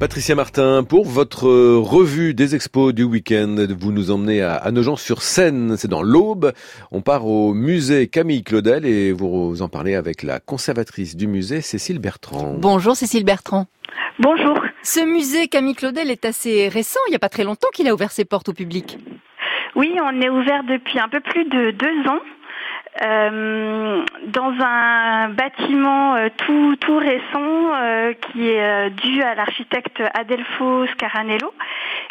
Patricia Martin, pour votre revue des expos du week-end, vous nous emmenez à Nogent-sur-Seine, c'est dans l'Aube. On part au musée Camille Claudel et vous en parlez avec la conservatrice du musée, Cécile Bertrand. Bonjour Cécile Bertrand. Bonjour. Ce musée Camille Claudel est assez récent, il n'y a pas très longtemps qu'il a ouvert ses portes au public. Oui, on est ouvert depuis un peu plus de deux ans. Euh, dans un bâtiment euh, tout, tout récent euh, qui est dû à l'architecte Adelfo Scaranello,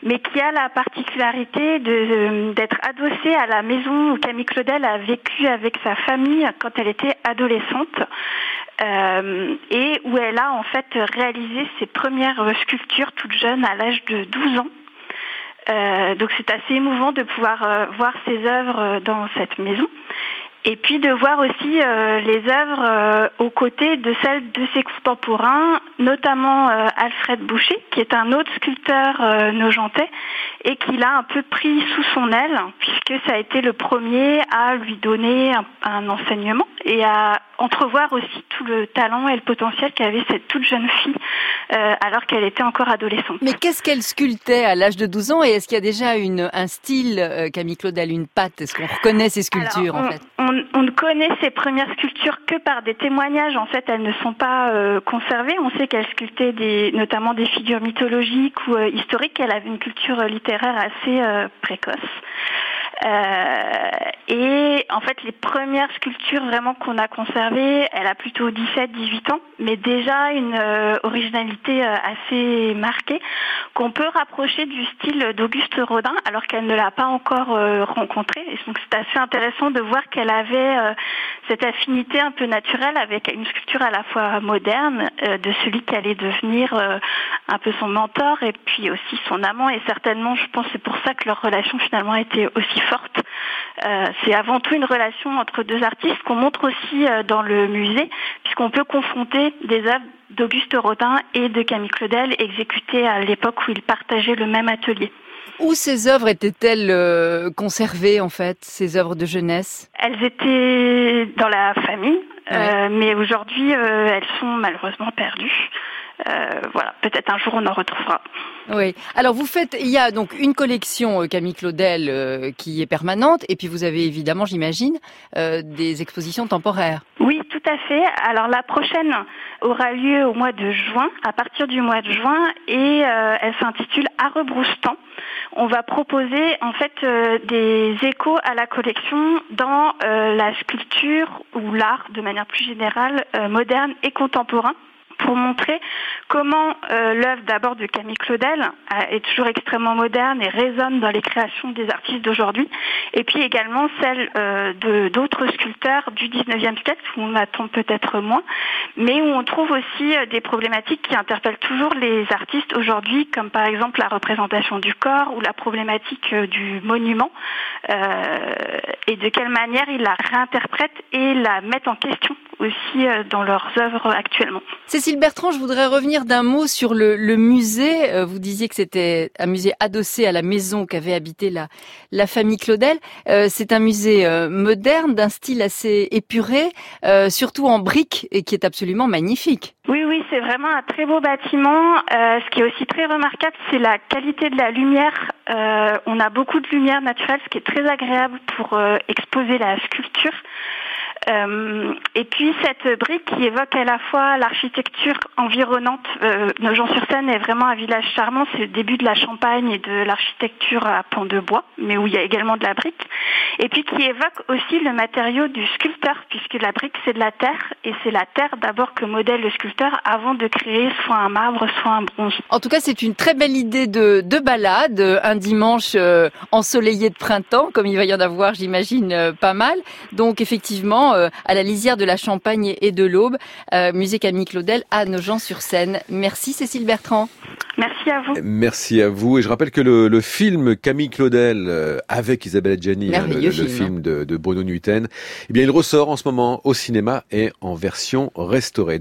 mais qui a la particularité d'être adossé à la maison où Camille Claudel a vécu avec sa famille quand elle était adolescente. et où elle a en fait réalisé ses premières sculptures toute jeune à l'âge de 12 ans. donc c'est assez émouvant de pouvoir voir ses œuvres dans cette maison et puis de voir aussi euh, les œuvres euh, aux côtés de celles de ses contemporains, notamment euh, Alfred Boucher, qui est un autre sculpteur nogentais et qui l'a un peu pris sous son aile, puisque ça a été le premier à lui donner un enseignement et à entrevoir aussi tout le talent et le potentiel qu'avait cette toute jeune fille euh, alors qu'elle était encore adolescente. Mais qu'est-ce qu'elle sculptait à l'âge de 12 ans et est-ce qu'il y a déjà une, un style, euh, Camille Claudel, une patte? Est-ce qu'on reconnaît ses sculptures on, en fait? on, on, ne connaît ses premières sculptures que par des témoignages. En fait, elles ne sont pas euh, conservées. On sait qu'elle sculptait notamment des figures mythologiques ou euh, historiques. Elle avait une culture littéraire assez euh, précoce. Euh, et en fait, les premières sculptures vraiment qu'on a conservées, elle a plutôt 17-18 ans, mais déjà une euh, originalité euh, assez marquée qu'on peut rapprocher du style d'Auguste Rodin, alors qu'elle ne l'a pas encore rencontré. Et donc c'est assez intéressant de voir qu'elle avait cette affinité un peu naturelle avec une sculpture à la fois moderne de celui qui allait devenir un peu son mentor et puis aussi son amant. Et certainement, je pense, c'est pour ça que leur relation finalement été aussi forte. Euh, c'est avant tout une relation entre deux artistes qu'on montre aussi euh, dans le musée, puisqu'on peut confronter des œuvres d'Auguste Rodin et de Camille Claudel exécutées à l'époque où ils partageaient le même atelier. Où ces œuvres étaient-elles euh, conservées en fait, ces œuvres de jeunesse? Elles étaient dans la famille, mais aujourd'hui elles sont malheureusement perdues. Euh, voilà, peut-être un jour on en retrouvera. Oui. Alors vous faites, il y a donc une collection euh, Camille Claudel euh, qui est permanente, et puis vous avez évidemment, j'imagine, des expositions temporaires. Oui, tout à fait. Alors la prochaine aura lieu au mois de juin, à partir du mois de juin, et elle s'intitule À rebrousse-temps. On va proposer en fait des échos à la collection dans la sculpture ou l'art de manière plus générale moderne et contemporain pour montrer comment euh, l'œuvre d'abord de Camille Claudel euh, est toujours extrêmement moderne et résonne dans les créations des artistes d'aujourd'hui, et puis également celle euh, de d'autres sculpteurs du 19e siècle, où on attend peut-être moins, mais où on trouve aussi des problématiques qui interpellent toujours les artistes aujourd'hui, comme par exemple la représentation du corps ou la problématique du monument, et de quelle manière ils la réinterprètent et la mettent en question aussi dans leurs œuvres actuellement. Cécile Bertrand, je voudrais revenir d'un mot sur le, musée. Euh, vous disiez que c'était un musée adossé à la maison qu'avait habité la, la famille Claudel. Euh, c'est un musée euh, moderne, d'un style assez épuré, surtout en briques, et qui est absolument magnifique. Oui, oui, c'est vraiment un très beau bâtiment. ce qui est aussi très remarquable, c'est la qualité de la lumière. on a beaucoup de lumière naturelle, ce qui est très agréable pour exposer la sculpture. Euh, et puis cette brique qui évoque à la fois l'architecture environnante. Euh, Nogent-sur-Seine est vraiment un village charmant. C'est le début de la Champagne et de l'architecture à pont de bois, mais où il y a également de la brique. Et puis qui évoque aussi le matériau du sculpteur, puisque la brique c'est de la terre et c'est la terre d'abord que modèle le sculpteur avant de créer soit un marbre, soit un bronze. En tout cas, c'est une très belle idée de, de balade, un dimanche euh, ensoleillé de printemps, comme il va y en avoir, j'imagine, euh, pas mal. Donc effectivement à la lisière de la Champagne et de l'Aube. Euh, musée Camille Claudel à Nogent-sur-Seine. Merci Cécile Bertrand. Merci à vous. Merci à vous. Et je rappelle que le, film Camille Claudel euh, avec Isabelle Adjani, hein, le, film, de, de Bruno Nuiten, eh bien, il ressort en ce moment au cinéma et en version restaurée.